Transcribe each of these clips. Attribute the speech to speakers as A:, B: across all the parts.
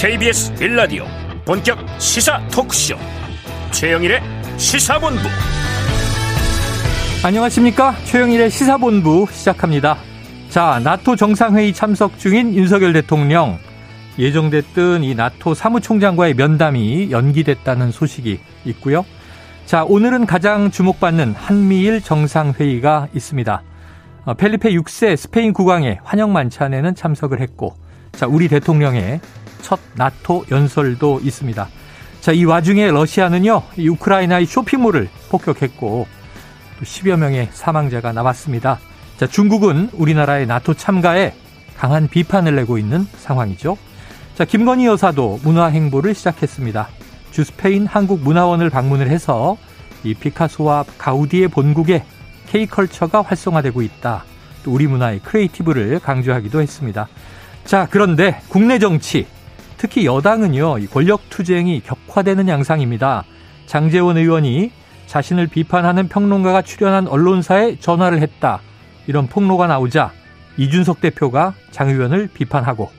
A: KBS 빌라디오 본격 시사 토크쇼 최영일의 시사본부.
B: 안녕하십니까? 최영일의 시사본부 시작합니다. 자 나토 정상회의 참석 중인 윤석열 대통령. 예정됐던 이 나토 사무총장과의 면담이 연기됐다는 소식이 있고요. 자 오늘은 가장 주목받는 한미일 정상회의가 있습니다. 어, 펠리페 6세 스페인 국왕의 환영 만찬에는 참석을 했고 자 우리 대통령의 첫 나토 연설도 있습니다. 자, 이 와중에 러시아는요, 이 우크라이나의 쇼핑몰을 폭격했고, 또 10여 명의 사망자가 나왔습니다. 자, 중국은 우리나라의 나토 참가에 강한 비판을 내고 있는 상황이죠. 자, 김건희 여사도 문화 행보를 시작했습니다. 주스페인 한국문화원을 방문을 해서 이 피카소와 가우디의 본국에 K컬처가 활성화되고 있다. 또 우리 문화의 creative를 강조하기도 했습니다. 자, 그런데 국내 정치 특히 여당은요, 권력 투쟁이 격화되는 양상입니다. 장제원 의원이 자신을 비판하는 평론가가 출연한 언론사에 전화를 했다. 이런 폭로가 나오자 이준석 대표가 장 의원을 비판하고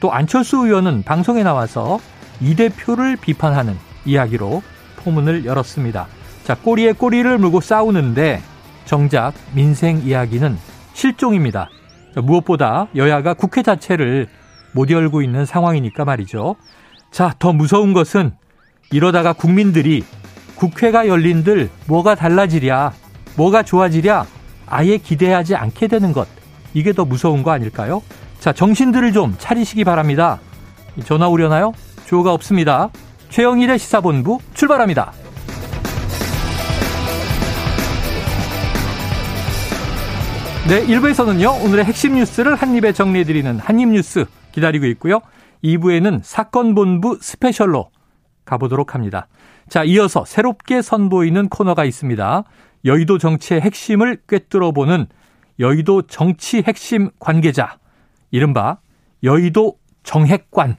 B: 또 안철수 의원은 방송에 나와서 이 대표를 비판하는 이야기로 포문을 열었습니다. 자, 꼬리에 꼬리를 물고 싸우는데 정작 민생 이야기는 실종입니다. 무엇보다 여야가 국회 자체를 못 열고 있는 상황이니까 말이죠. 자, 더 무서운 것은 이러다가 국민들이 국회가 열린들 뭐가 달라지랴, 뭐가 좋아지랴, 아예 기대하지 않게 되는 것. 이게 더 무서운 거 아닐까요? 자, 정신들을 좀 차리시기 바랍니다. 전화 오려나요? 조가 없습니다. 최영일의 시사본부 출발합니다. 네, 1부에서는요, 오늘의 핵심 뉴스를 한입에 정리해드리는 한입뉴스 기다리고 있고요. 2부에는 사건 본부 스페셜로 가보도록 합니다. 자, 이어서 새롭게 선보이는 코너가 있습니다. 여의도 정치의 핵심을 꿰뚫어 보는 여의도 정치 핵심 관계자, 이른바 여의도 정핵관,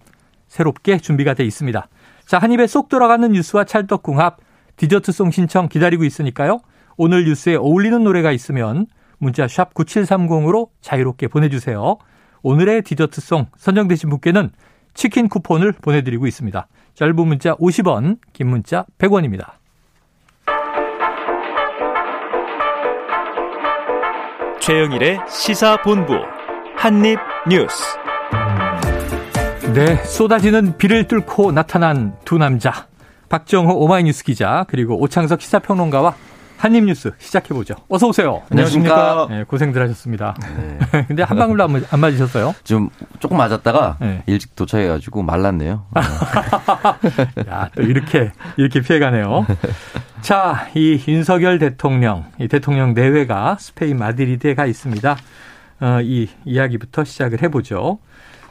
B: 새롭게 준비가 돼 있습니다. 자, 한 입에 쏙 들어가는 뉴스와 찰떡궁합, 디저트송 신청 기다리고 있으니까요. 오늘 뉴스에 어울리는 노래가 있으면 문자 샵 9730으로 자유롭게 보내주세요. 오늘의 디저트송 선정되신 분께는 치킨 쿠폰을 보내드리고 있습니다. 짧은 문자 50원, 긴 문자 100원입니다.
A: 최영일의 시사본부 한입뉴스.
B: 네, 쏟아지는 비를 뚫고 나타난 두 남자. 박정호 오마이뉴스 기자 그리고 오창석 시사평론가와 한입뉴스 시작해보죠. 어서 오세요.
C: 안녕하십니까.
B: 네, 고생들 하셨습니다. 네. 근데 한 방울도 안, 안 맞으셨어요?
C: 좀 조금 맞았다가 네. 일찍 도착해가지고 말랐네요.
B: 야, 또 이렇게, 이렇게 피해가네요. 자, 이 윤석열 대통령, 이 대통령 내외가 스페인 마드리드에 가 있습니다. 어, 이 이야기부터 시작을 해보죠.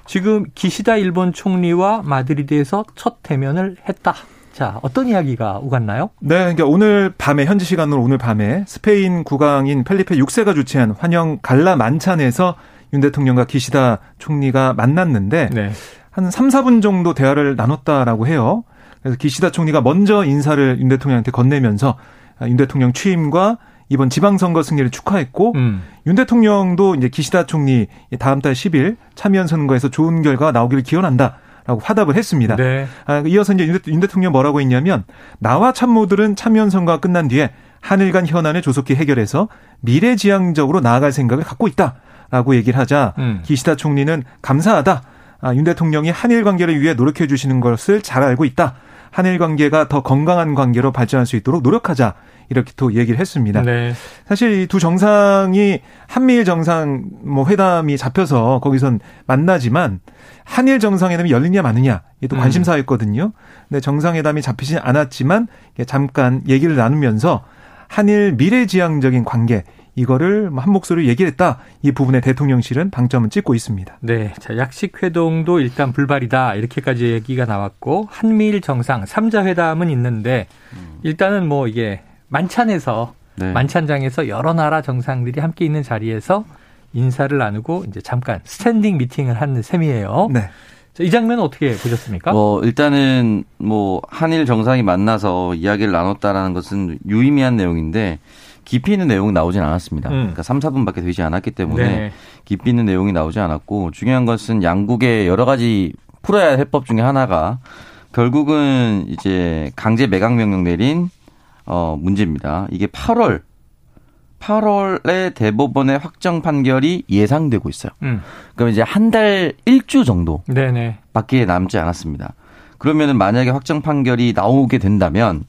B: 지금 기시다 일본 총리와 마드리드에서 첫 대면을 했다. 자, 어떤 이야기가 오갔나요?
D: 네, 그러니까 오늘 밤에 현지 시간으로 오늘 밤에 스페인 국왕인 펠리페 6세가 주최한 환영 갈라 만찬에서 윤 대통령과 기시다 총리가 만났는데 네. 한 3, 4분 정도 대화를 나눴다라고 해요. 그래서 기시다 총리가 먼저 인사를 윤 대통령한테 건네면서 윤 대통령 취임과 이번 지방선거 승리를 축하했고 음. 윤 대통령도 이제 기시다 총리 다음 달 10일 참여연 선거에서 좋은 결과가 나오기를 기원한다. 라고 화답을 했습니다. 네. 아, 이어서 이제 윤 대통령 뭐라고 했냐면 나와 참모들은 참여연 선거가 끝난 뒤에 한일 간 현안을 조속히 해결해서 미래지향적으로 나아갈 생각을 갖고 있다 라고 얘기를 하자 음. 기시다 총리는 감사하다. 아, 윤 대통령이 한일 관계를 위해 노력해 주시는 것을 잘 알고 있다. 한일 관계가 더 건강한 관계로 발전할 수 있도록 노력하자. 이렇게 또 얘기를 했습니다. 네. 사실 이 두 정상이 한미일 정상 뭐 회담이 잡혀서 거기선 만나지만 한일 정상회담이 열리냐 마느냐 이게 또 음. 관심사였거든요. 근데 정상회담이 잡히지 않았지만 잠깐 얘기를 나누면서 한일 미래지향적인 관계 이거를 한 목소리로 얘기했다. 이 부분에 대통령실은 방점을 찍고 있습니다.
B: 네. 자, 약식 회동도 일단 불발이다. 이렇게까지 얘기가 나왔고 한미일 정상 3자 회담은 있는데 음. 일단은 뭐 이게 만찬에서 네. 만찬장에서 여러 나라 정상들이 함께 있는 자리에서 인사를 나누고 이제 잠깐 스탠딩 미팅을 하는 셈이에요. 네. 자, 이 장면은 어떻게 보셨습니까?
C: 뭐 일단은 뭐 한일 정상이 만나서 이야기를 나눴다라는 것은 유의미한 내용인데 깊이 있는 내용이 나오진 않았습니다. 음. 그러니까 3, 4분밖에 되지 않았기 때문에 네. 깊이 있는 내용이 나오지 않았고 중요한 것은 양국의 여러 가지 풀어야 할 해법 중에 하나가 결국은 이제 강제 매각 명령 내린 어 문제입니다. 이게 8월 8월에 대법원의 확정 판결이 예상되고 있어요. 음. 그럼 이제 한달 일주 정도 네네. 밖에 남지 않았습니다. 그러면은 만약에 확정 판결이 나오게 된다면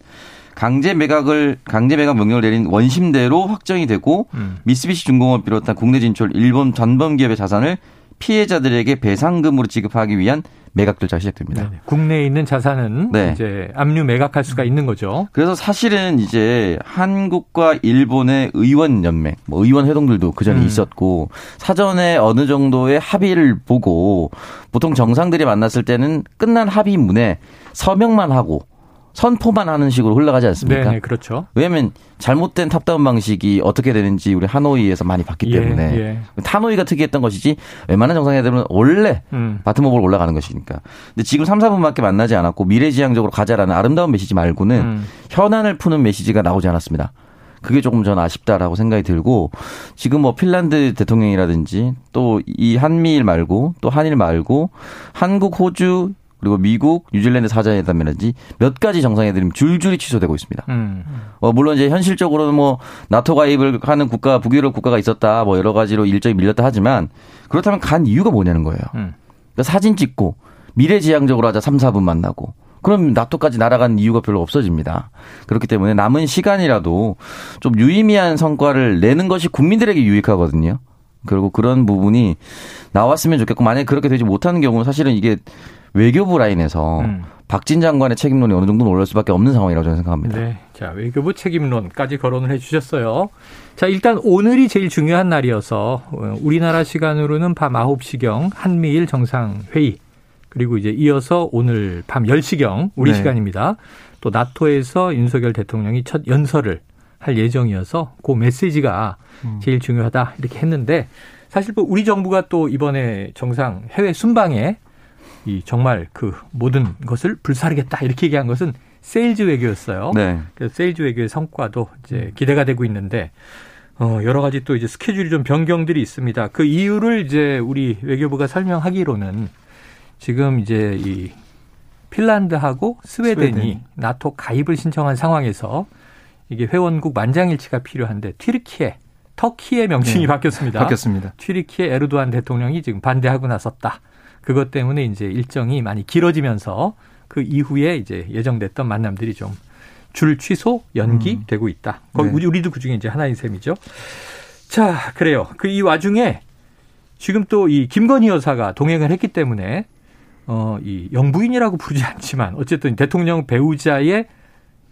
C: 강제 매각을 강제 매각 명령을 내린 원심대로 확정이 되고 음. 미쓰비시 중공업 비롯한 국내 진출 일본 전범 기업의 자산을 피해자들에게 배상금으로 지급하기 위한 매각 절차가 시작됩니다.
B: 네 국내에 있는 자산은 네. 이제 압류 매각할 수가 있는 거죠.
C: 그래서 사실은 이제 한국과 일본의 의원 연맹, 뭐 의원 회동들도 그 전에 음. 있었고 사전에 어느 정도의 합의를 보고 보통 정상들이 만났을 때는 끝난 합의문에 서명만 하고 선포만 하는 식으로 흘러가지 않습니까?
B: 네, 그렇죠.
C: 왜냐하면 잘못된 탑다운 방식이 어떻게 되는지 우리 하노이에서 많이 봤기 예, 때문에 예. 하노이가 특이했던 것이지 웬만한 정상회담은 원래 음. 바텀업으로 올라가는 것이니까. 근데 지금 3, 4분밖에 만나지 않았고 미래지향적으로 가자라는 아름다운 메시지 말고는 음. 현안을 푸는 메시지가 나오지 않았습니다. 그게 조금 전 아쉽다라고 생각이 들고 지금 뭐 핀란드 대통령이라든지 또 이 한미일 말고 또 한일 말고 한국, 호주, 그리고 미국, 뉴질랜드 사자회담이라든지 몇 가지 정상회담이 줄줄이 취소되고 있습니다. 음. 어, 물론 이제 현실적으로는 뭐 나토 가입을 하는 국가, 북유럽 국가가 있었다, 뭐 여러 가지로 일정이 밀렸다 하지만 그렇다면 간 이유가 뭐냐는 거예요. 음. 그러니까 사진 찍고 미래지향적으로 하자 3, 4분 만나고 그럼 나토까지 날아가는 이유가 별로 없어집니다. 그렇기 때문에 남은 시간이라도 좀 유의미한 성과를 내는 것이 국민들에게 유익하거든요. 그리고 그런 부분이 나왔으면 좋겠고 만약에 그렇게 되지 못하는 경우는 사실은 이게 외교부 라인에서 음. 박진 장관의 책임론이 어느 정도는 올릴 수밖에 없는 상황이라고 저는 생각합니다. 네.
B: 자, 외교부 책임론까지 거론을 해 주셨어요. 자, 일단 오늘이 제일 중요한 날이어서 어, 우리나라 시간으로는 밤 9시경 한미일 정상회의 그리고 이제 이어서 오늘 밤 10시경 우리 네. 시간입니다. 또 나토에서 윤석열 대통령이 첫 연설을 할 예정이어서 그 메시지가 음. 제일 중요하다 이렇게 했는데 사실 뭐 우리 정부가 또 이번에 정상 해외 순방에 이 정말 그 모든 것을 불사르겠다 이렇게 얘기한 것은 세일즈 외교였어요. 네. 그래서 세일즈 외교의 성과도 이제 기대가 되고 있는데 어 여러 가지 또 이제 스케줄이 좀 변경들이 있습니다. 그 이유를 이제 우리 외교부가 설명하기로는 지금 이제 이 핀란드하고 스웨덴이 스웨덴. 나토 가입을 신청한 상황에서 이게 회원국 만장일치가 필요한데 튀르키예 터키의 명칭이 네. 바뀌었습니다.
D: 바뀌었습니다.
B: 튀르키예 에르도안 대통령이 지금 반대하고 나섰다. 그것 때문에 이제 일정이 많이 길어지면서 그 이후에 이제 예정됐던 만남들이 좀 줄 취소 연기되고 음. 있다. 거기 네. 우리도 그 중에 이제 하나인 셈이죠. 자, 그래요. 그 이 와중에 지금 또 이 김건희 여사가 동행을 했기 때문에 어, 이 영부인이라고 부르지 않지만 어쨌든 대통령 배우자의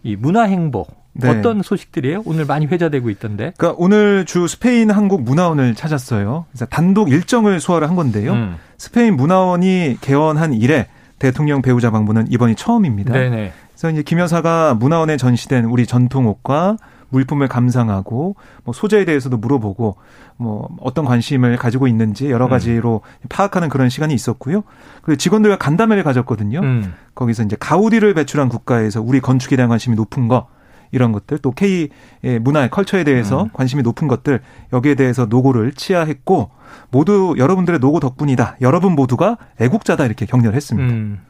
B: 이 문화 행보 네. 어떤 소식들이에요? 오늘 많이 회자되고 있던데.
D: 그러니까 오늘 주 스페인 한국 문화원을 찾았어요. 그래서 단독 일정을 소화를 한 건데요. 음. 스페인 문화원이 개원한 이래 대통령 배우자 방문은 이번이 처음입니다. 네네. 그래서 이제 김 여사가 문화원에 전시된 우리 전통 옷과 물품을 감상하고 뭐 소재에 대해서도 물어보고 뭐 어떤 관심을 가지고 있는지 여러 음. 가지로 음. 파악하는 그런 시간이 있었고요. 그리고 직원들과 간담회를 가졌거든요. 음. 거기서 이제 가우디를 배출한 국가에서 우리 건축에 대한 관심이 높은 거 이런 것들 또 K 문화 컬처에 대해서 음. 관심이 높은 것들 여기에 대해서 노고를 치하했고 모두 여러분들의 노고 덕분이다. 여러분 모두가 애국자다 이렇게 격려를 했습니다. 음.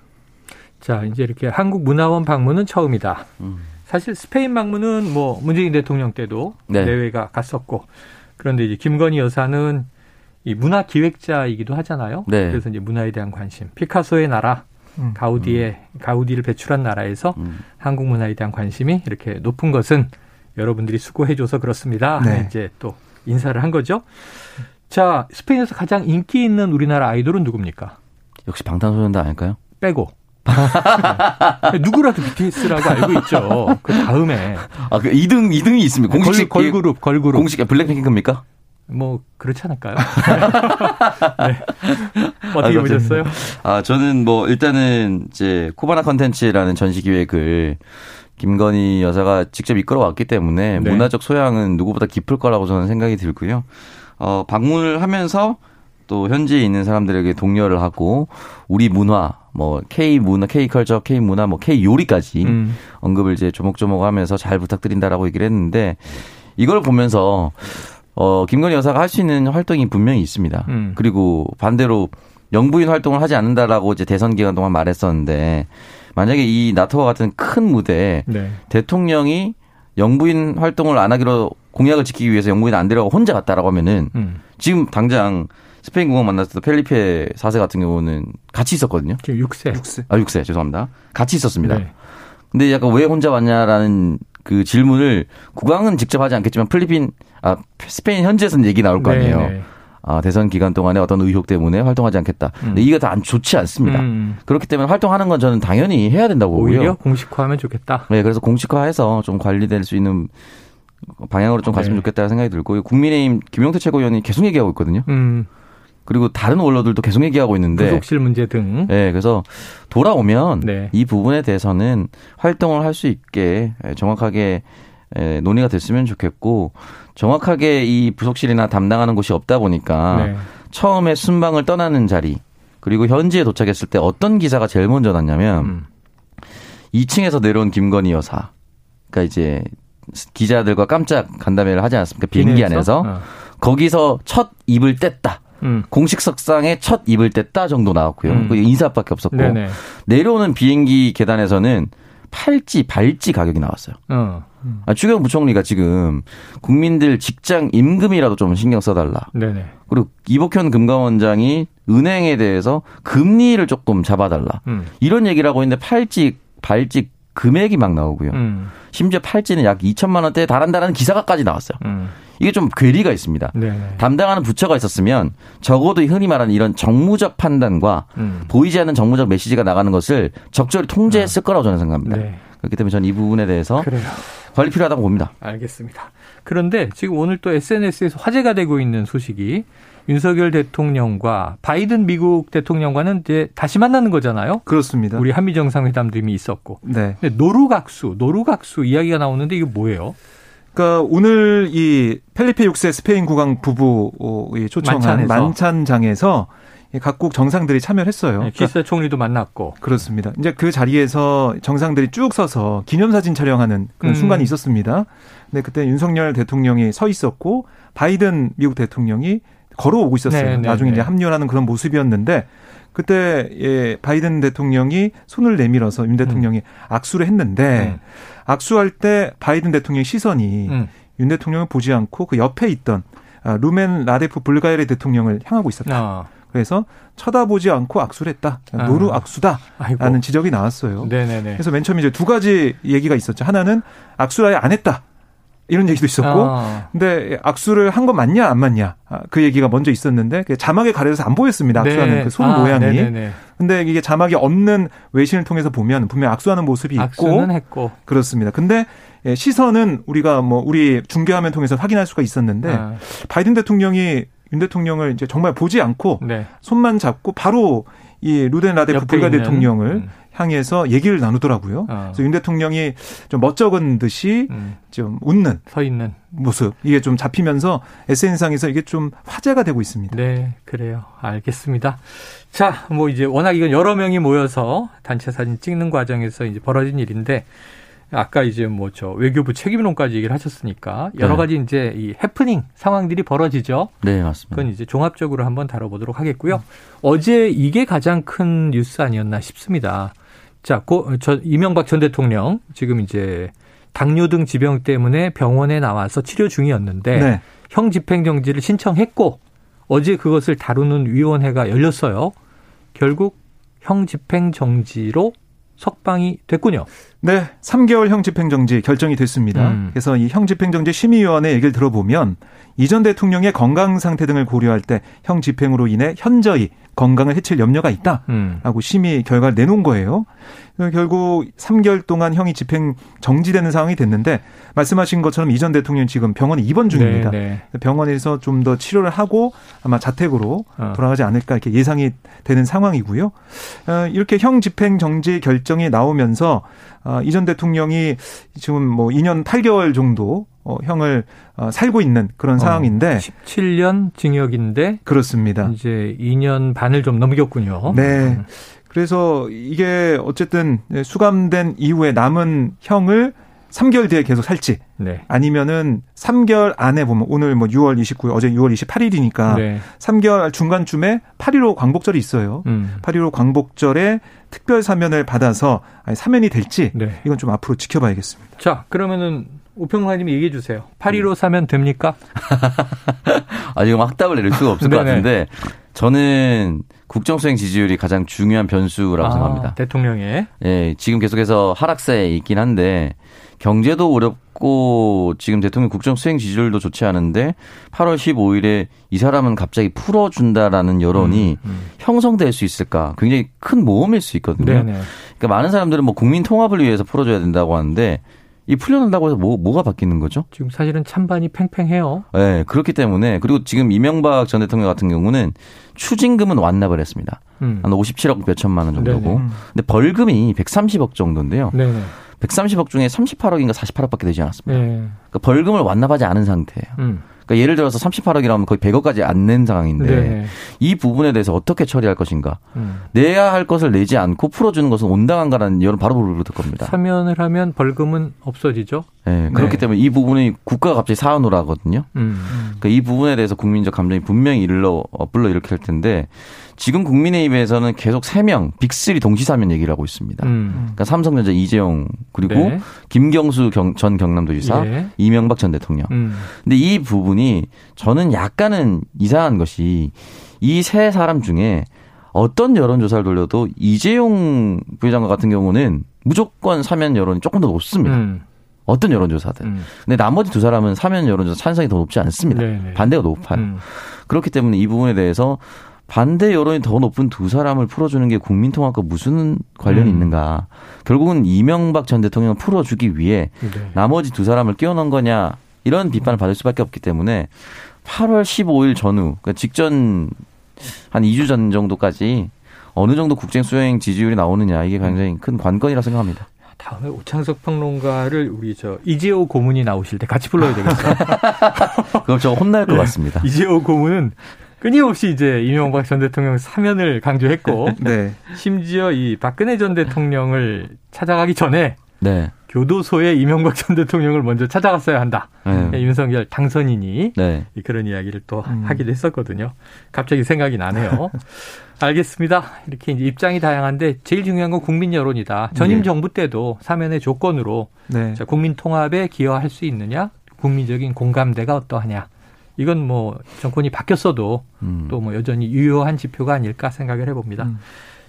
B: 자 이제 이렇게 한국 문화원 방문은 처음이다. 음. 사실 스페인 방문은 뭐 문재인 대통령 때도 네. 내외가 갔었고 그런데 이제 김건희 여사는 이 문화 기획자이기도 하잖아요. 네. 그래서 이제 문화에 대한 관심, 피카소의 나라 음. 가우디의 음. 가우디를 배출한 나라에서 음. 한국 문화에 대한 관심이 이렇게 높은 것은 여러분들이 수고해줘서 그렇습니다. 네. 이제 또 인사를 한 거죠. 자, 스페인에서 가장 인기 있는 우리나라 아이돌은 누굽니까?
C: 역시 방탄소년단 아닐까요?
B: 빼고. 네. 누구라도 BTS라고 알고 있죠. 그 다음에.
C: 아, 그 2등, 2등이 있습니다.
B: 공식 걸, 걸그룹, 걸그룹.
C: 공식, 블랙핑크입니까?
B: 뭐 그렇지 않을까요? 네. 어떻게 아, 보셨어요?
C: 아 저는 뭐 일단은 이제 코바나 컨텐츠라는 전시 기획을 김건희 여사가 직접 이끌어왔기 때문에 네. 문화적 소양은 누구보다 깊을 거라고 저는 생각이 들고요. 어 방문을 하면서 또 현지에 있는 사람들에게 독려를 하고 우리 문화 뭐 K 문화, K 컬처, K 문화, 뭐 K 요리까지 음. 언급을 이제 조목조목 하면서 잘 부탁드린다라고 얘기를 했는데 이걸 보면서 어, 김건희 여사가 할 수 있는 활동이 분명히 있습니다. 음. 그리고 반대로 영부인 활동을 하지 않는다라고 이제 대선 기간 동안 말했었는데 만약에 이 나토와 같은 큰 무대에 네. 대통령이 영부인 활동을 안 하기로 공약을 지키기 위해서 영부인 안 데려가고 혼자 갔다라고 하면은 음. 지금 당장 스페인 공항 만났을 때 펠리페 4세 같은 경우는 같이 있었거든요.
B: 지금 6세.
C: 6세. 아, 6세. 죄송합니다. 같이 있었습니다. 네. 근데 약간 왜 혼자 왔냐라는 그 질문을 국왕은 직접 하지 않겠지만 필리핀, 아, 스페인 현지에서는 얘기 나올 거 네, 아니에요. 네. 아, 대선 기간 동안에 어떤 의혹 때문에 활동하지 않겠다. 음. 이게 다안 좋지 않습니다. 음. 그렇기 때문에 활동하는 건 저는 당연히 해야 된다고 보고요.
B: 오히려 공식화하면 좋겠다.
C: 네, 그래서 공식화해서 좀 관리될 수 있는 방향으로 좀 갔으면 네. 좋겠다는 생각이 들고 국민의힘 김용태 최고위원이 계속 얘기하고 있거든요. 음. 그리고 다른 원로들도 계속 얘기하고 있는데
B: 부속실 문제 등.
C: 네, 그래서 돌아오면 네. 이 부분에 대해서는 활동을 할 수 있게 정확하게 논의가 됐으면 좋겠고 정확하게 이 부속실이나 담당하는 곳이 없다 보니까 네. 처음에 순방을 떠나는 자리 그리고 현지에 도착했을 때 어떤 기사가 제일 먼저 났냐면 음. 2층에서 내려온 김건희 여사. 그러니까 이제 기자들과 깜짝 간담회를 하지 않았습니까? 비행기 안에서. 어. 거기서 첫 입을 뗐다. 음. 공식 석상에 첫 입을 뗐다 정도 나왔고요. 음. 그 인사밖에 없었고 네네. 내려오는 비행기 계단에서는 팔찌, 발찌 가격이 나왔어요. 어. 음. 아, 추경 부총리가 지금 국민들 직장 임금이라도 좀 신경 써달라. 네네. 그리고 이복현 금감원장이 은행에 대해서 금리를 조금 잡아달라. 음. 이런 얘기를 하고 있는데 팔찌, 발찌 금액이 막 나오고요. 음. 심지어 팔찌는 약 2천만 원대에 달한다는 기사가까지 나왔어요. 음. 이게 좀 괴리가 있습니다. 네네. 담당하는 부처가 있었으면 적어도 흔히 말하는 이런 정무적 판단과 음. 보이지 않는 정무적 메시지가 나가는 것을 적절히 통제했을 네. 거라고 저는 생각합니다. 네. 그렇기 때문에 저는 이 부분에 대해서 그래요. 관리 필요하다고 봅니다.
B: 알겠습니다. 그런데 지금 오늘 또 SNS에서 화제가 되고 있는 소식이 윤석열 대통령과 바이든 미국 대통령과는 이제 다시 만나는 거잖아요.
D: 그렇습니다.
B: 우리 한미 정상회담도 이미 있었고. 네. 노루각수, 노루각수 이야기가 나오는데 이게 뭐예요?
D: 그러니까 오늘 이 펠리페 6세 스페인 국왕 부부 초청한 만찬장에서 각국 정상들이 참여했어요. 네,
B: 키스 그러니까 총리도 만났고.
D: 그렇습니다. 이제 그 자리에서 정상들이 쭉 서서 기념사진 촬영하는 그런 음. 순간이 있었습니다. 근데 그때 윤석열 대통령이 서 있었고 바이든 미국 대통령이 걸어오고 있었어요. 네, 네, 나중에 네. 이제 합류하는 그런 모습이었는데 그때 예, 바이든 대통령이 손을 내밀어서 윤 대통령이 음. 악수를 했는데 음. 악수할 때 바이든 대통령의 시선이 음. 윤 대통령을 보지 않고 그 옆에 있던 아, 루멘 라데프 불가리아 대통령을 향하고 있었다. 아. 그래서 쳐다보지 않고 악수를 했다. 아. no look 악수다라는 지적이 나왔어요. 네네네. 그래서 맨 처음에 이제 두 가지 얘기가 있었죠. 하나는 악수를 아예 안 했다. 이런 얘기도 있었고, 아. 근데 악수를 한건 맞냐 안 맞냐 아, 그 얘기가 먼저 있었는데 그 자막에 가려서 안 보였습니다. 악수하는 네. 그손 아, 모양이. 네네네. 근데 이게 자막이 없는 외신을 통해서 보면 분명 악수하는 모습이 있고,
B: 했고.
D: 그렇습니다. 근데 예, 시선은 우리가 뭐 우리 중계화면 통해서 확인할 수가 있었는데 아. 바이든 대통령이 윤 대통령을 이제 정말 보지 않고 네. 손만 잡고 바로 이 루덴 라데프 불가 대통령을 음. 향해서 얘기를 나누더라고요. 어. 그래서 윤 대통령이 좀 멋쩍은 듯이 음. 좀 웃는
B: 서 있는
D: 모습 이게 좀 잡히면서 SNS상에서 이게 좀 화제가 되고 있습니다.
B: 네, 그래요. 알겠습니다. 자, 뭐 이제 워낙 이건 여러 명이 모여서 단체 사진 찍는 과정에서 이제 벌어진 일인데 아까 이제 뭐 저 외교부 책임론까지 얘기를 하셨으니까 여러 네. 가지 이제 이 해프닝 상황들이 벌어지죠.
C: 네, 맞습니다.
B: 그건 이제 종합적으로 한번 다뤄보도록 하겠고요. 음. 어제 이게 가장 큰 뉴스 아니었나 싶습니다. 자, 고, 저 이명박 전 대통령 지금 이제 당뇨 등 지병 때문에 병원에 나와서 치료 중이었는데 네. 형 집행정지를 신청했고 어제 그것을 다루는 위원회가 열렸어요. 결국 형 집행정지로 석방이 됐군요.
D: 네, 3개월형 집행정지 결정이 됐습니다. 음. 그래서 이 형 집행정지 심의위원회 얘기를 들어보면 이전 대통령의 건강 상태 등을 고려할 때 형 집행으로 인해 현저히 건강을 해칠 염려가 있다라고 음. 심의 결과를 내놓은 거예요. 결국 3개월 동안 형이 집행 정지되는 상황이 됐는데 말씀하신 것처럼 이전 대통령 지금 병원에 입원 중입니다. 네, 네. 병원에서 좀 더 치료를 하고 아마 자택으로 어. 돌아가지 않을까 이렇게 예상이 되는 상황이고요. 어, 이렇게 형 집행 정지 결정이 나오면서 어, 이전 대통령이 지금 뭐 2년 8개월 정도 어, 형을 어, 살고 있는 그런 어, 상황인데
B: 17년 징역인데
D: 그렇습니다.
B: 이제 2년 반을 좀 넘겼군요.
D: 네. 그래서 이게 어쨌든 수감된 이후에 남은 형을 3개월 뒤에 계속 살지 네. 아니면은 3개월 안에 보면 오늘 뭐 6월 29일 어제 6월 28일이니까 네. 3개월 중간쯤에 8.15 광복절이 있어요. 음. 8.15 광복절에 특별 사면을 받아서 사면이 될지 네. 이건 좀 앞으로 지켜봐야겠습니다.
B: 자 그러면은 오평라님 얘기해 주세요. 8.15 사면 됩니까?
C: 아 지금 확답을 내릴 수가 없을 것 같은데 저는 국정수행 지지율이 가장 중요한 변수라고 아, 생각합니다.
B: 대통령의.
C: 예, 지금 계속해서 하락세에 있긴 한데 경제도 어렵고 지금 대통령 국정 수행 지지율도 좋지 않은데 8월 15일에 이 사람은 갑자기 풀어준다라는 여론이 음, 음. 형성될 수 있을까? 굉장히 큰 모험일 수 있거든요. 네네. 그러니까 많은 사람들은 뭐 국민 통합을 위해서 풀어줘야 된다고 하는데 이 풀려난다고 해서 뭐, 뭐가 바뀌는 거죠?
B: 지금 사실은 찬반이 팽팽해요.
C: 네, 그렇기 때문에 그리고 지금 이명박 전 대통령 같은 경우는 추징금은 완납을 했습니다. 음. 한 57억 몇 천만 원 정도고. 네네. 근데 벌금이 130억 정도인데요. 네네. 130억 중에 38억인가 48억밖에 되지 않았습니다. 네. 그러니까 벌금을 완납하지 않은 상태예요. 음. 그러니까 예를 들어서 38억이라면 거의 100억까지 안 낸 상황인데 네. 이 부분에 대해서 어떻게 처리할 것인가. 음. 내야 할 것을 내지 않고 풀어주는 것은 온당한가라는 여론 바로 부를 것입니다.
B: 사면을 하면 벌금은 없어지죠.
C: 네, 그렇기 네. 때문에 이 부분이 국가가 갑자기 사안으로 하거든요. 음. 그러니까 이 부분에 대해서 국민적 감정이 분명히 일러 어, 불러 일으킬 텐데 지금 국민의힘에서는 계속 3명 빅3 동시 사면 얘기를 하고 있습니다. 음. 그러니까 삼성전자 이재용 그리고 네. 김경수 경, 전 경남도지사 예. 이명박 전 대통령. 음. 근데 이 부분이 저는 약간은 이상한 것이 이 세 사람 중에 어떤 여론조사를 돌려도 이재용 부회장과 같은 경우는 무조건 사면 여론이 조금 더 높습니다. 음. 어떤 여론조사든. 음. 근데 나머지 두 사람은 사면 여론조사 찬성이 더 높지 않습니다. 네네. 네. 반대가 높아요. 음. 그렇기 때문에 이 부분에 대해서 반대 여론이 더 높은 두 사람을 풀어주는 게 국민통합과 무슨 관련이 음. 있는가. 결국은 이명박 전 대통령을 풀어주기 위해 네. 나머지 두 사람을 끼워넣은 거냐 이런 비판을 받을 수밖에 없기 때문에 8월 15일 전후 그러니까 직전 한 2주 전 정도까지 어느 정도 국정 수행 지지율이 나오느냐 이게 굉장히 큰 관건이라 생각합니다.
B: 다음에 오창석 평론가를 우리 저 이재호 고문이 나오실 때 같이 불러야 되겠어요.
C: 그럼 저 혼날 것 같습니다.
B: 이재호 고문은 끊임없이 이제 이명박 전 대통령 사면을 강조했고 네. 심지어 이 박근혜 전 대통령을 찾아가기 전에 네. 교도소에 이명박 전 대통령을 먼저 찾아갔어야 한다. 네. 예, 윤석열 당선인이 네. 그런 이야기를 또 음. 하기도 했었거든요. 갑자기 생각이 나네요. 알겠습니다. 이렇게 이제 입장이 다양한데 제일 중요한 건 국민 여론이다. 전임 네. 정부 때도 사면의 조건으로 네. 국민 통합에 기여할 수 있느냐, 국민적인 공감대가 어떠하냐. 이건 뭐 정권이 바뀌었어도 음. 또뭐 여전히 유효한 지표가 아닐까 생각을 해봅니다. 음.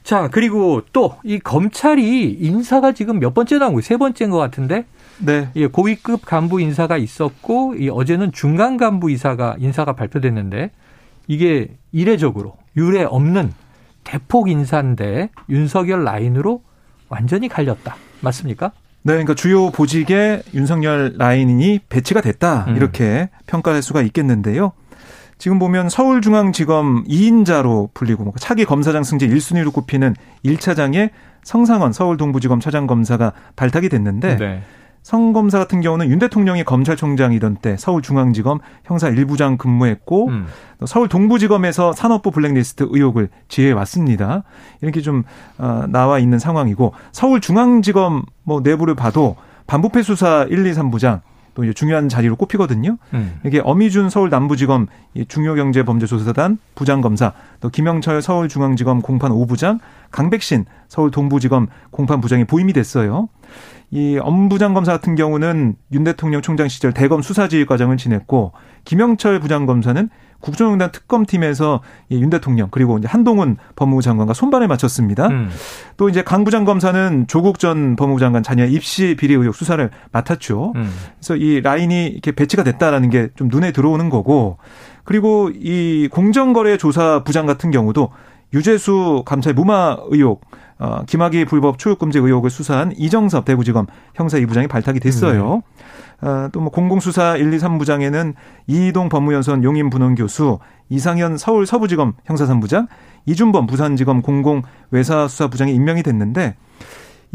B: 자 그리고 또 이 검찰이 인사가 지금 몇 번째 나온 거예요? 세 번째인 것 같은데. 네. 예, 고위급 간부 인사가 있었고 이 어제는 중간 간부 이사가 인사가 발표됐는데 이게 이례적으로 유례 없는 대폭 인사인데 윤석열 라인으로 완전히 갈렸다. 맞습니까?
D: 네, 그러니까 주요 보직에 윤석열 라인이 배치가 됐다 음. 이렇게 평가할 수가 있겠는데요. 지금 보면 서울중앙지검 2인자로 불리고 뭐 차기 검사장 승진 1순위로 꼽히는 1차장에 성상원 서울동부지검 차장검사가 발탁이 됐는데 네. 성 검사 같은 경우는 윤 대통령이 검찰총장이던 때 서울중앙지검 형사 1부장 근무했고 음. 서울 동부지검에서 산업부 블랙리스트 의혹을 지해 왔습니다. 이렇게 좀 어, 나와 있는 상황이고 서울중앙지검 뭐 내부를 봐도 반부패 수사 1, 2, 3부장 또 이제 중요한 자리로 꼽히거든요. 음. 이게 어미준 서울 남부지검 중요경제범죄조사단 부장검사, 또 김영철 서울중앙지검 공판 5부장, 강백신 서울 동부지검 공판 부장이 보임이 됐어요. 이 엄부장 검사 같은 경우는 윤 대통령 총장 시절 대검 수사지휘 과정을 지냈고 김영철 부장 검사는 국정농단 특검팀에서 윤 대통령 그리고 이제 한동훈 법무부 장관과 손발을 맞췄습니다. 음. 또 이제 강 부장 검사는 조국 전 법무부 장관 자녀 입시 비리 의혹 수사를 맡았죠. 음. 그래서 이 라인이 이렇게 배치가 됐다라는 게 좀 눈에 들어오는 거고 그리고 이 공정거래 조사 부장 같은 경우도 유재수 감찰 무마 의혹 어, 김학의 불법 초육금지 의혹을 수사한 이정섭 대구지검 형사 2부장이 발탁이 됐어요. 네. 어, 또뭐 공공수사 1, 2, 3부장에는 이동 법무연수원 용인 분원 교수, 이상현 서울 서부지검 형사 3부장, 이준범 부산지검 공공외사수사부장이 임명이 됐는데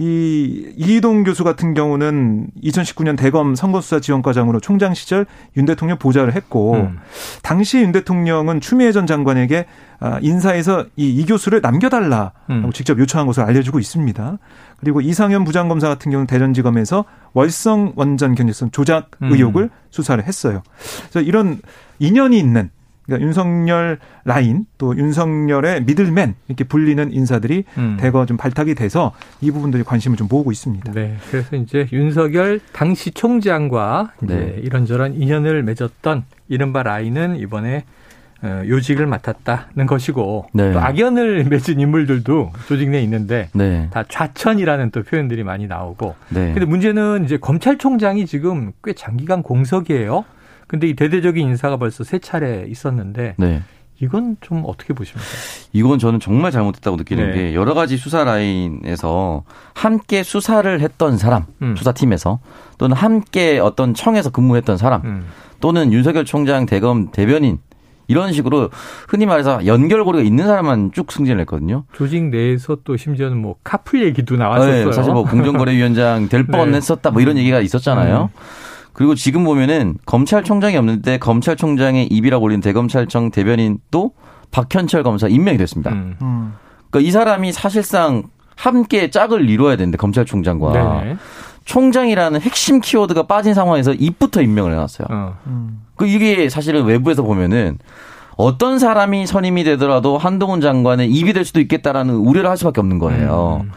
D: 이 이희동 교수 같은 경우는 2019년 대검 선거수사 지원과장으로 총장 시절 윤 대통령 보좌를 했고 음. 당시 윤 대통령은 추미애 전 장관에게 아, 인사에서 이, 이 교수를 남겨달라고 음. 직접 요청한 것으로 알려지고 있습니다. 그리고 이상현 부장검사 같은 경우는 대전지검에서 월성 원전 경제성 조작 음. 의혹을 음. 수사를 했어요. 그래서 이런 인연이 있는 그러니까 윤석열 라인 또 윤석열의 미들맨 이렇게 불리는 인사들이 음. 대거 좀 발탁이 돼서 이 부분들이 관심을 좀 모으고 있습니다.
B: 네. 그래서 이제 윤석열 당시 총장과 이제 네. 이런저런 인연을 맺었던 이른바 라인은 이번에 어, 요직을 맡았다는 것이고 네. 또 악연을 맺은 인물들도 조직 내에 있는데 네. 다 좌천이라는 또 표현들이 많이 나오고 네. 근데 문제는 이제 검찰총장이 지금 꽤 장기간 공석이에요. 근데 이 대대적인 인사가 벌써 세 차례 있었는데 네. 이건 좀 어떻게 보십니까?
C: 이건 저는 정말 잘못했다고 느끼는 네. 게 여러 가지 수사 라인에서 함께 수사를 했던 사람, 음. 수사팀에서 또는 함께 어떤 청에서 근무했던 사람 음. 또는 윤석열 총장 대검 대변인 이런 식으로 흔히 말해서 연결고리가 있는 사람만 쭉 승진을 했거든요.
B: 조직 내에서 또 심지어는 뭐 카풀 얘기도 나왔었어요. 네,
C: 사실 뭐 공정거래위원장 될 네. 뻔했었다 뭐 이런 얘기가 있었잖아요. 음. 그리고 지금 보면은 검찰총장이 없는데 검찰총장의 입이라고 올린 대검찰청 대변인 또 박현철 검사 임명이 됐습니다. 음. 음. 그러니까 이 사람이 사실상 함께 짝을 이루어야 되는데 검찰총장과 네네. 총장이라는 핵심 키워드가 빠진 상황에서 입부터 임명을 해놨어요. 어. 음. 그 이게 사실은 외부에서 보면은 어떤 사람이 선임이 되더라도 한동훈 장관의 입이 될 수도 있겠다라는 우려를 할 수밖에 없는 거예요. 음.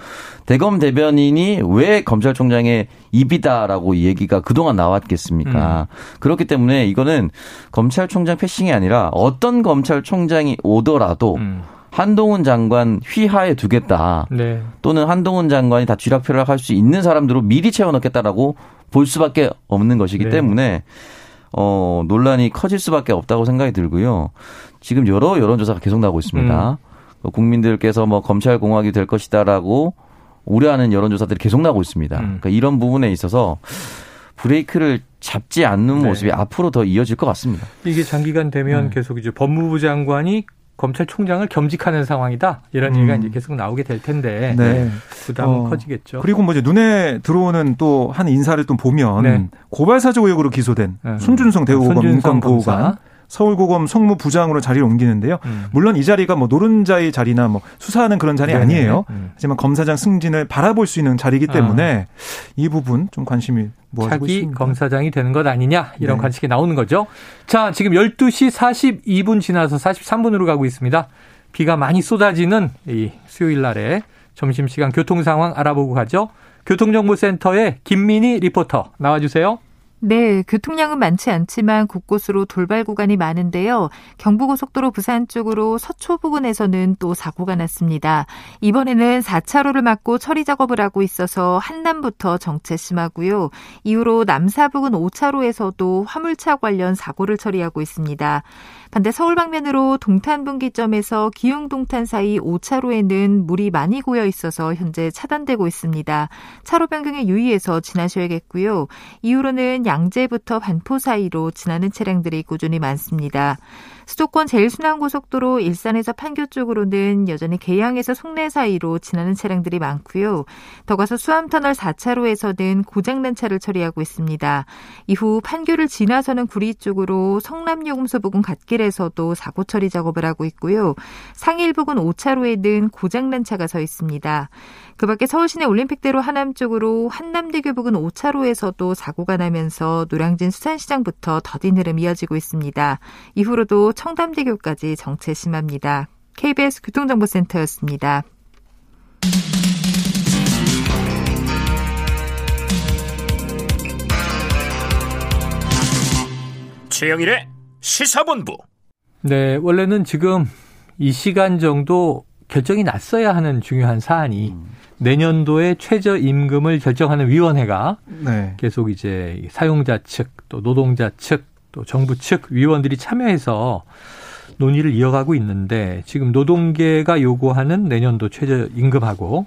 C: 대검 대변인이 왜 검찰총장의 입이다라고 얘기가 그동안 나왔겠습니까? 음. 그렇기 때문에 이거는 검찰총장 패싱이 아니라 어떤 검찰총장이 오더라도 음. 한동훈 장관 휘하에 두겠다. 네. 또는 한동훈 장관이 다 쥐락펴락 할 수 있는 사람들로 미리 채워넣겠다라고 볼 수밖에 없는 것이기 네. 때문에 어, 논란이 커질 수밖에 없다고 생각이 들고요. 지금 여러 여론조사가 계속 나오고 있습니다. 음. 국민들께서 뭐 검찰 공화국이 될 것이다라고 우려하는 여론조사들이 계속 나오고 있습니다. 음. 그러니까 이런 부분에 있어서 브레이크를 잡지 않는 네. 모습이 앞으로 더 이어질 것 같습니다.
B: 이게 장기간 되면 음. 계속 이제 법무부 장관이 검찰총장을 겸직하는 상황이다 이런 음. 얘기가 이제 계속 나오게 될 텐데 네. 부담은 어, 커지겠죠.
D: 그리고 뭐 이제 눈에 들어오는 또 한 인사를 또 보면 네. 고발사주 의혹으로 기소된 음. 손준성 대우고검 인권보호관 서울고검 송무부장으로 자리를 옮기는데요. 음. 물론 이 자리가 뭐 노른자의 자리나 뭐 수사하는 그런 자리 네네. 아니에요. 음. 하지만 검사장 승진을 바라볼 수 있는 자리이기 때문에 아. 이 부분 좀 관심이 모아지고
B: 차기 있습니다. 검사장이 되는 것 아니냐 이런 네. 관측이 나오는 거죠. 자, 지금 12시 42분 지나서 43분으로 가고 있습니다. 비가 많이 쏟아지는 이 수요일 날에 점심시간 교통 상황 알아보고 가죠. 교통정보센터의 김민희 리포터 나와주세요.
E: 네, 교통량은 많지 않지만 곳곳으로 돌발 구간이 많은데요. 경부고속도로 부산 쪽으로 서초 부근에서는 또 사고가 났습니다. 이번에는 4차로를 막고 처리 작업을 하고 있어서 한남부터 정체 심하고요. 이후로 남사 부근 5차로에서도 화물차 관련 사고를 처리하고 있습니다. 반대 서울 방면으로 동탄 분기점에서 기흥 동탄 사이 5차로에는 물이 많이 고여 있어서 현재 차단되고 있습니다. 차로 변경에 유의해서 지나셔야겠고요. 이후로는 양재부터 반포 사이로 지나는 차량들이 꾸준히 많습니다. 수도권 제일순환고속도로 일산에서 판교 쪽으로는 여전히 계양에서 송내 사이로 지나는 차량들이 많고요. 더 가서 수암터널 4차로에서는 고장난 차를 처리하고 있습니다. 이후 판교를 지나서는 구리 쪽으로 성남요금소 부근 갓길에서도 사고 처리 작업을 하고 있고요. 상일 부근 5차로에는 고장난 차가 서 있습니다. 그 밖에 서울시내 올림픽대로 하남 쪽으로 한남대교 부근 5차로에서도 사고가 나면서 노량진 수산시장부터 더딘 흐름 이어지고 있습니다. 이후로도 청담대교까지 정체 심합니다. KBS 교통정보센터였습니다.
A: 최영일의 시사본부.
B: 네, 원래는 지금 이 시간 정도 결정이 났어야 하는 중요한 사안이 음. 내년도에 최저 임금을 결정하는 위원회가 네. 계속 이제 사용자 측, 또 노동자 측, 또 정부 측 위원들이 참여해서 논의를 이어가고 있는데 지금 노동계가 요구하는 내년도 최저 임금하고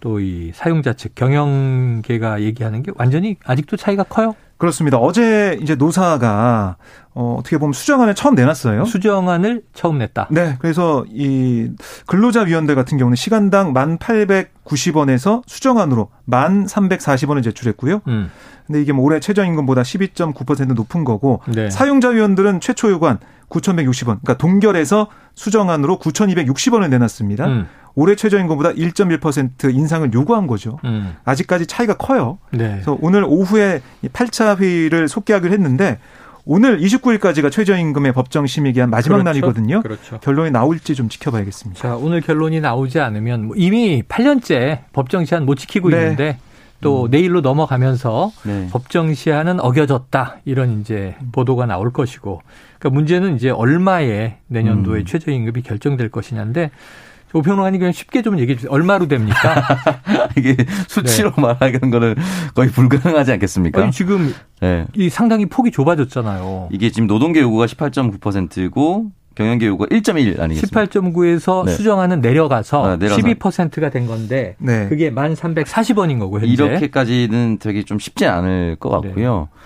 B: 또 이 사용자 측 경영계가 얘기하는 게 완전히 아직도 차이가 커요.
D: 그렇습니다. 어제 이제 노사가 어, 어떻게 보면 수정안을 처음 내놨어요.
B: 수정안을 처음 냈다.
D: 네. 그래서 이 근로자위원회 같은 경우는 시간당 1,890원에서 수정안으로 1,340원을 제출했고요. 음. 근데 이게 뭐 올해 최저임금보다 12.9% 높은 거고 네. 사용자위원들은 최초 요구안 9,160원. 그러니까 동결해서 수정안으로 9,260원을 내놨습니다. 음. 올해 최저임금보다 1.1% 인상을 요구한 거죠. 음. 아직까지 차이가 커요. 네. 그래서 오늘 오후에 8차 회의를 속개하기로 했는데 오늘 29일까지가 최저임금의 법정 심의 기한 마지막 그렇죠. 날이거든요. 그렇죠. 결론이 나올지 좀 지켜봐야겠습니다.
B: 자, 오늘 결론이 나오지 않으면 뭐 이미 8년째 법정 시한 못 지키고 네. 있는데 또 음. 내일로 넘어가면서 네. 법정 시한은 어겨졌다 이런 이제 보도가 나올 것이고 그러니까 문제는 이제 얼마에 내년도에 음. 최저임금이 결정될 것이냐인데 오평론가님 그냥 쉽게 좀 얘기해 주세요. 얼마로 됩니까?
C: 이게 수치로 네. 말하는 거는 거의 불가능하지 않겠습니까?
B: 아니, 지금 네. 이 상당히 폭이 좁아졌잖아요.
C: 이게 지금 노동계 요구가 18.9%고 경영계 요구가 1.1 아니겠습니까?
B: 18.9에서 네. 수정하는 내려가서 아, 12%가 된 건데 네. 그게 1,340원인 거고 현재.
C: 이렇게까지는 되게 좀 쉽지 않을 것 같고요. 네.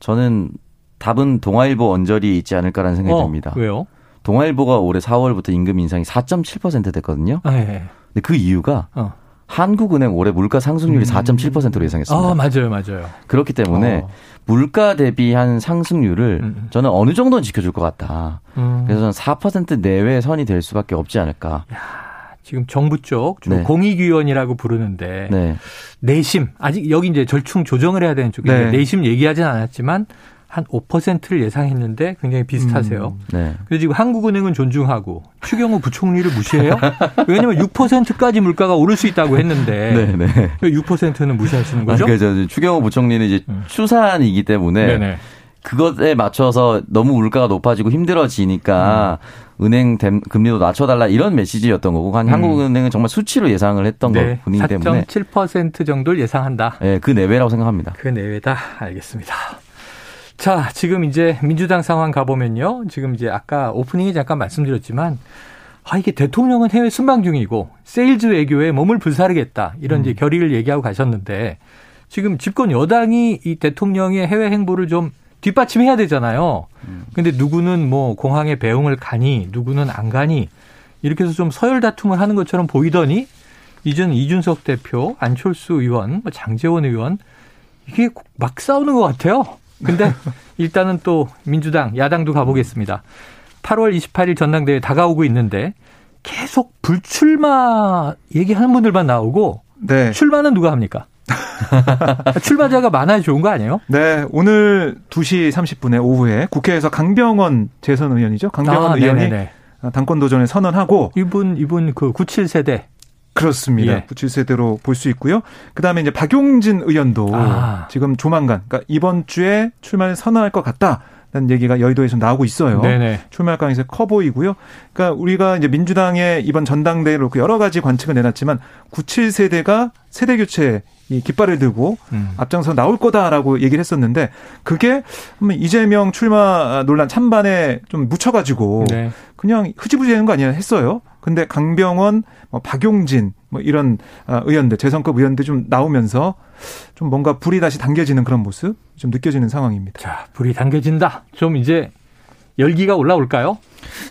C: 저는 답은 동아일보 언저리 있지 않을까라는 생각이
B: 어,
C: 듭니다.
B: 왜요?
C: 동아일보가 올해 4월부터 임금 인상이 4.7% 됐거든요. 아, 네. 근데 그 이유가 어. 한국은행 올해 물가 상승률이 음. 4.7%로 예상했습니다.
B: 아, 맞아요, 맞아요.
C: 그렇기 때문에 어. 물가 대비한 상승률을 음. 저는 어느 정도는 지켜줄 것 같다. 음. 그래서 저는 4% 내외 선이 될 수밖에 없지 않을까. 야,
B: 지금 정부 쪽 네. 공익위원이라고 부르는데 네. 내심 아직 여기 이제 절충 조정을 해야 되는 쪽인데 네. 내심 얘기하진 않았지만 한 5%를 예상했는데 굉장히 비슷하세요. 음, 네. 그래서 지금 한국은행은 존중하고 추경호 부총리를 무시해요? 왜냐하면 6%까지 물가가 오를 수 있다고 했는데 네, 네. 6%는 무시하시는 거죠?
C: 그러니까 추경호 부총리는 이제 음. 추산이기 때문에 네네. 그것에 맞춰서 너무 물가가 높아지고 힘들어지니까 음. 은행 금리도 낮춰달라 이런 메시지였던 거고 한 음. 한국은행은 정말 수치로 예상을 했던 네, 분이기 때문에
B: 4.7% 정도를 예상한다.
C: 네, 그 내외라고 생각합니다.
B: 그 내외다. 알겠습니다. 자, 지금 이제 민주당 상황 가보면요. 지금 이제 아까 오프닝에 잠깐 말씀드렸지만, 아, 이게 대통령은 해외 순방 중이고, 세일즈 외교에 몸을 불사르겠다. 이런 음. 이제 결의를 얘기하고 가셨는데, 지금 집권 여당이 이 대통령의 해외 행보를 좀 뒷받침해야 되잖아요. 음. 근데 누구는 뭐 공항에 배웅을 가니, 누구는 안 가니, 이렇게 해서 좀 서열 다툼을 하는 것처럼 보이더니, 이전 이준석 대표, 안철수 의원, 뭐 장제원 의원, 이게 막 싸우는 것 같아요. 근데 일단은 또 민주당, 야당도 가보겠습니다. 8월 28일 전당대회 다가오고 있는데 계속 불출마 얘기하는 분들만 나오고 네. 출마는 누가 합니까? 출마자가 많아야 좋은 거 아니에요?
D: 네, 오늘 2시 30분에 오후에 국회에서 강병원 재선 의원이죠. 강병원 아, 의원이 네네네. 당권 도전에 선언하고
B: 이분 이분 그 97세대
D: 그렇습니다. 예. 97세대로 볼 수 있고요. 그다음에 이제 박용진 의원도 아. 지금 조만간 그러니까 이번 주에 출마를 선언할 것 같다. 라는 얘기가 여의도에서 나오고 있어요. 네네. 출마할 가능성이 커 보이고요. 그러니까 우리가 이제 민주당의 이번 전당대회로 여러 가지 관측을 내놨지만 97세대가 세대 교체 이 깃발을 들고 음. 앞장서 나올 거다라고 얘기를 했었는데 그게 이재명 출마 논란 찬반에 좀 묻혀가지고 네. 그냥 흐지부지 되는 거 아니야 했어요. 근데 강병원, 뭐 박용진 뭐 이런 아, 의원들 재선급 의원들 좀 나오면서 좀 뭔가 불이 다시 당겨지는 그런 모습 좀 느껴지는 상황입니다.
B: 자, 불이 당겨진다. 좀 이제 열기가 올라올까요?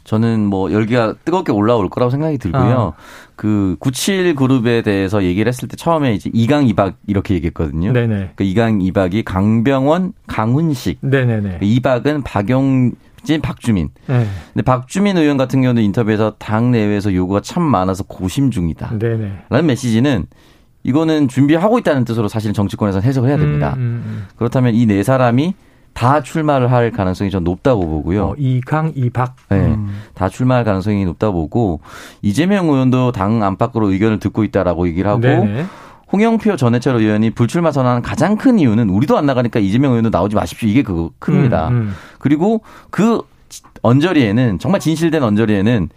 C: 저는 뭐 열기가 뜨겁게 올라올 거라고 생각이 들고요. 아. 그97 그룹에 대해서 얘기를 했을 때 처음에 이제 이강 이박 이렇게 얘기했거든요. 네네. 그 이강 이박이 강병원, 강훈식. 네네네. 그 이박은 박용 진 박주민. 네. 근데 박주민 의원 같은 경우는 인터뷰에서 당 내외에서 요구가 참 많아서 고심 중이다. 네네. 라는 메시지는 이거는 준비하고 있다는 뜻으로 사실 정치권에서 해석을 해야 됩니다. 음, 음, 음. 그렇다면 이 네 사람이 다 출마를 할 가능성이 좀 높다고 보고요.
B: 어, 이강, 이박.
C: 네. 음. 다 출마할 가능성이 높다고 보고 이재명 의원도 당 안팎으로 의견을 듣고 있다라고 얘기를 하고 네네. 홍영표 전 해철 의원이 불출마 선언한 가장 큰 이유는 우리도 안 나가니까 이재명 의원도 나오지 마십시오. 이게 그 큽니다. 음, 음. 그리고 그 언저리에는 정말 진실된 언저리에는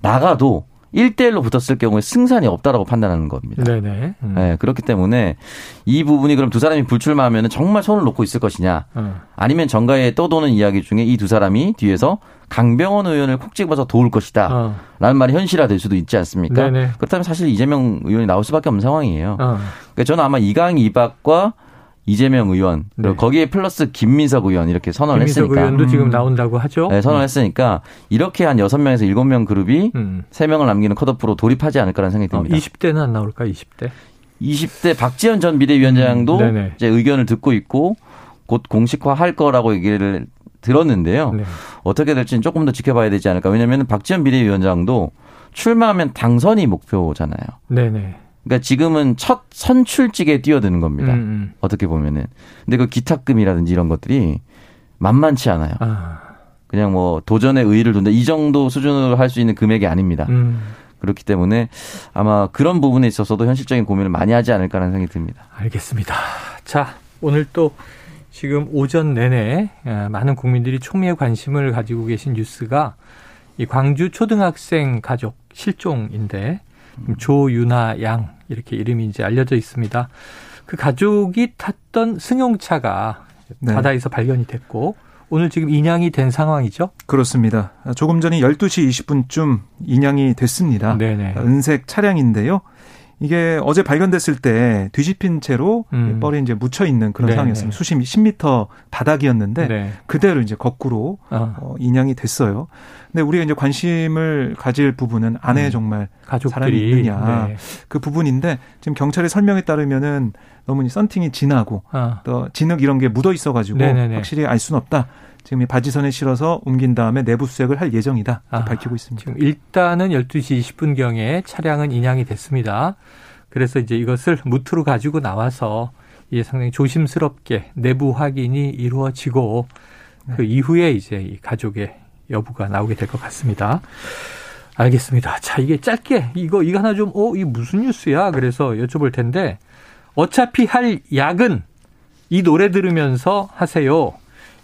C: 나가도 1대1로 붙었을 경우에 승산이 없다라고 판단하는 겁니다. 네네. 음. 네, 그렇기 때문에 이 부분이 그럼 두 사람이 불출마하면 정말 손을 놓고 있을 것이냐 음. 아니면 정가에 떠도는 이야기 중에 이 두 사람이 뒤에서 강병원 의원을 콕 집어서 도울 것이다. 어. 라는 말이 현실화될 수도 있지 않습니까? 네네. 그렇다면 사실 이재명 의원이 나올 수밖에 없는 상황이에요. 어. 그러니까 저는 아마 이강 이박과 이재명 의원 네. 거기에 플러스 김민석 의원 이렇게 선언을 김민석 했으니까
B: 의원도 음. 지금 나온다고 하죠.
C: 네, 선언했으니까 이렇게 한 6명에서 7명 그룹이 음. 3명을 남기는 컷오프로 돌입하지 않을까라는 생각이 듭니다.
B: 어, 20대는 안 나올까? 20대?
C: 20대 박지원 전 비대위원장도 음, 이제 의견을 듣고 있고 곧 공식화할 거라고 얘기를 들었는데요. 네. 어떻게 될지는 조금 더 지켜봐야 되지 않을까. 왜냐하면 박지원 비대위원장도 출마하면 당선이 목표잖아요. 네네. 그러니까 지금은 첫 선출직에 뛰어드는 겁니다. 음, 음. 어떻게 보면은. 근데 그 기탁금이라든지 이런 것들이 만만치 않아요. 아. 그냥 뭐 도전의 의의를 둔다 이 정도 수준으로 할 수 있는 금액이 아닙니다. 음. 그렇기 때문에 아마 그런 부분에 있어서도 현실적인 고민을 많이 하지 않을까라는 생각이 듭니다.
B: 알겠습니다. 자, 오늘 또 지금 오전 내내 어, 많은 국민들이 총미의 관심을 가지고 계신 뉴스가 이 광주 초등학생 가족 실종인데 조윤아 양 이렇게 이름이 이제 알려져 있습니다. 그 가족이 탔던 승용차가 네. 바다에서 발견이 됐고 오늘 지금 인양이 된 상황이죠?
D: 그렇습니다. 조금 전에 12시 20분쯤 인양이 됐습니다. 네네. 은색 차량인데요. 이게 어제 발견됐을 때 뒤집힌 채로 음. 뻘에 이제 묻혀 있는 그런 네 상황이었습니다. 수심 10m 바닥이었는데 네. 그대로 이제 거꾸로 어. 어, 인양이 됐어요. 근데 우리가 이제 관심을 가질 부분은 안에 음. 정말 가족들이. 사람이 있느냐 네. 그 부분인데 지금 경찰의 설명에 따르면은 너무 썬팅이 진하고 어. 또 진흙 이런 게 묻어 있어가지고 확실히 알 수는 없다. 지금 이 바지선에 실어서 옮긴 다음에 내부 수색을 할 예정이다. 아, 밝히고 있습니다.
B: 지금 일단은 12시 20분 경에 차량은 인양이 됐습니다. 그래서 이제 이것을 무트로 가지고 나와서 이제 상당히 조심스럽게 내부 확인이 이루어지고 네. 그 이후에 이제 이 가족의 여부가 나오게 될 것 같습니다. 알겠습니다. 자, 이게 짧게 이거 이거 하나 좀 어, 이 무슨 뉴스야? 그래서 여쭤볼 텐데 어차피 할 약은 이 노래 들으면서 하세요.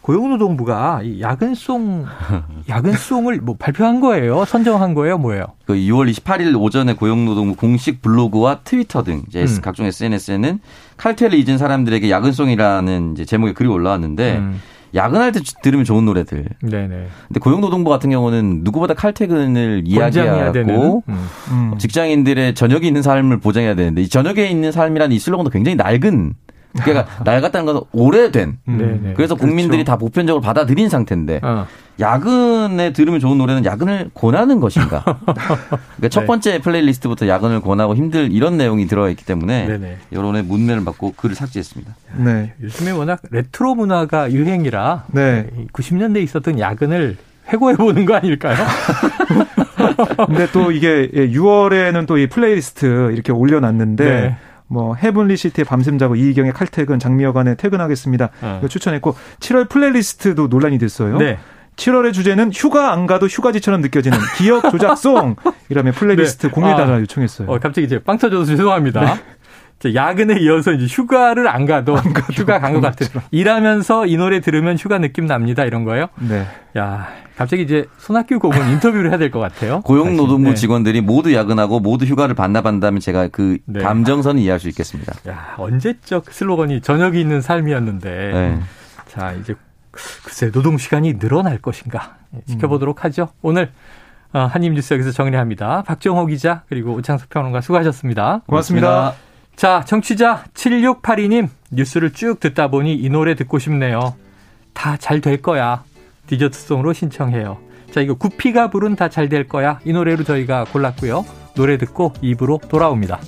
B: 고용노동부가 이 야근송 야근송을 뭐 발표한 거예요? 선정한 거예요? 뭐예요?
C: 그 6월 28일 오전에 고용노동부 공식 블로그와 트위터 등 이제 음. 각종 SNS에는 칼퇴를 잊은 사람들에게 야근송이라는 이제 제목의 글이 올라왔는데 음. 야근할 때 들으면 좋은 노래들. 네네. 근데 고용노동부 같은 경우는 누구보다 칼퇴근을 이야기하고 음. 음. 직장인들의 저녁에 있는 삶을 보장해야 되는데 이 저녁에 있는 삶이라는 이 슬로건도 굉장히 낡은 그러니까 낡았다는 것은 오래된. 음. 네, 네. 그래서 국민들이 그렇죠. 다 보편적으로 받아들인 상태인데 어. 야근에 들으면 좋은 노래는 야근을 권하는 것인가? 그러니까 첫 네. 번째 playlist부터 야근을 권하고 힘들 이런 내용이 들어 있기 때문에 네네. 여론의 뭇매를 받고 글을 삭제했습니다.
B: 네. 요즘에 워낙 레트로 문화가 유행이라 네. 90년대에 있었던 야근을 회고해 보는 거 아닐까요?
D: 근데 또 이게 6월에는 또 이 플레이리스트 이렇게 올려놨는데 네. 뭐 헤븐리 시티의 밤샘 작업 이희경의 칼퇴근 장미여관에 퇴근하겠습니다. 어. 이거 추천했고 7월 playlist도 논란이 됐어요. 네. 7월의 주제는 휴가 안 가도 휴가지처럼 느껴지는 기억 조작송 이라며 플레이리스트 네. 공유해달라 아, 요청했어요.
B: 어, 갑자기 이제 빵 터져서 죄송합니다. 네. 야근에 이어서 이제 휴가를 안 가도, 안 가도 휴가 간 것 같은. 일하면서 이 노래 들으면 휴가 느낌 납니다. 이런 거요? 네. 야, 갑자기 이제 손학규 고문 인터뷰를 해야 될 것 같아요.
C: 고용노동부 네. 직원들이 모두 야근하고 모두 휴가를 반납한다면 제가 그 네. 감정선을 이해할 수 있겠습니다.
B: 야, 언제적 슬로건이 저녁이 있는 삶이었는데. 네. 자, 이제 글쎄 노동 시간이 늘어날 것인가 지켜보도록 음. 하죠. 오늘 어, 한입뉴스 여기서 정리합니다. 박정호 기자 그리고 오창석 평론가 수고하셨습니다.
D: 고맙습니다. 고맙습니다.
B: 자, 청취자 7682님 뉴스를 쭉 듣다 보니 이 노래 듣고 싶네요. 다 잘 될 거야. 디저트송으로 신청해요. 자, 이거 구피가 부른 다 잘 될 거야. 이 노래로 저희가 골랐고요. 노래 듣고 입으로 돌아옵니다.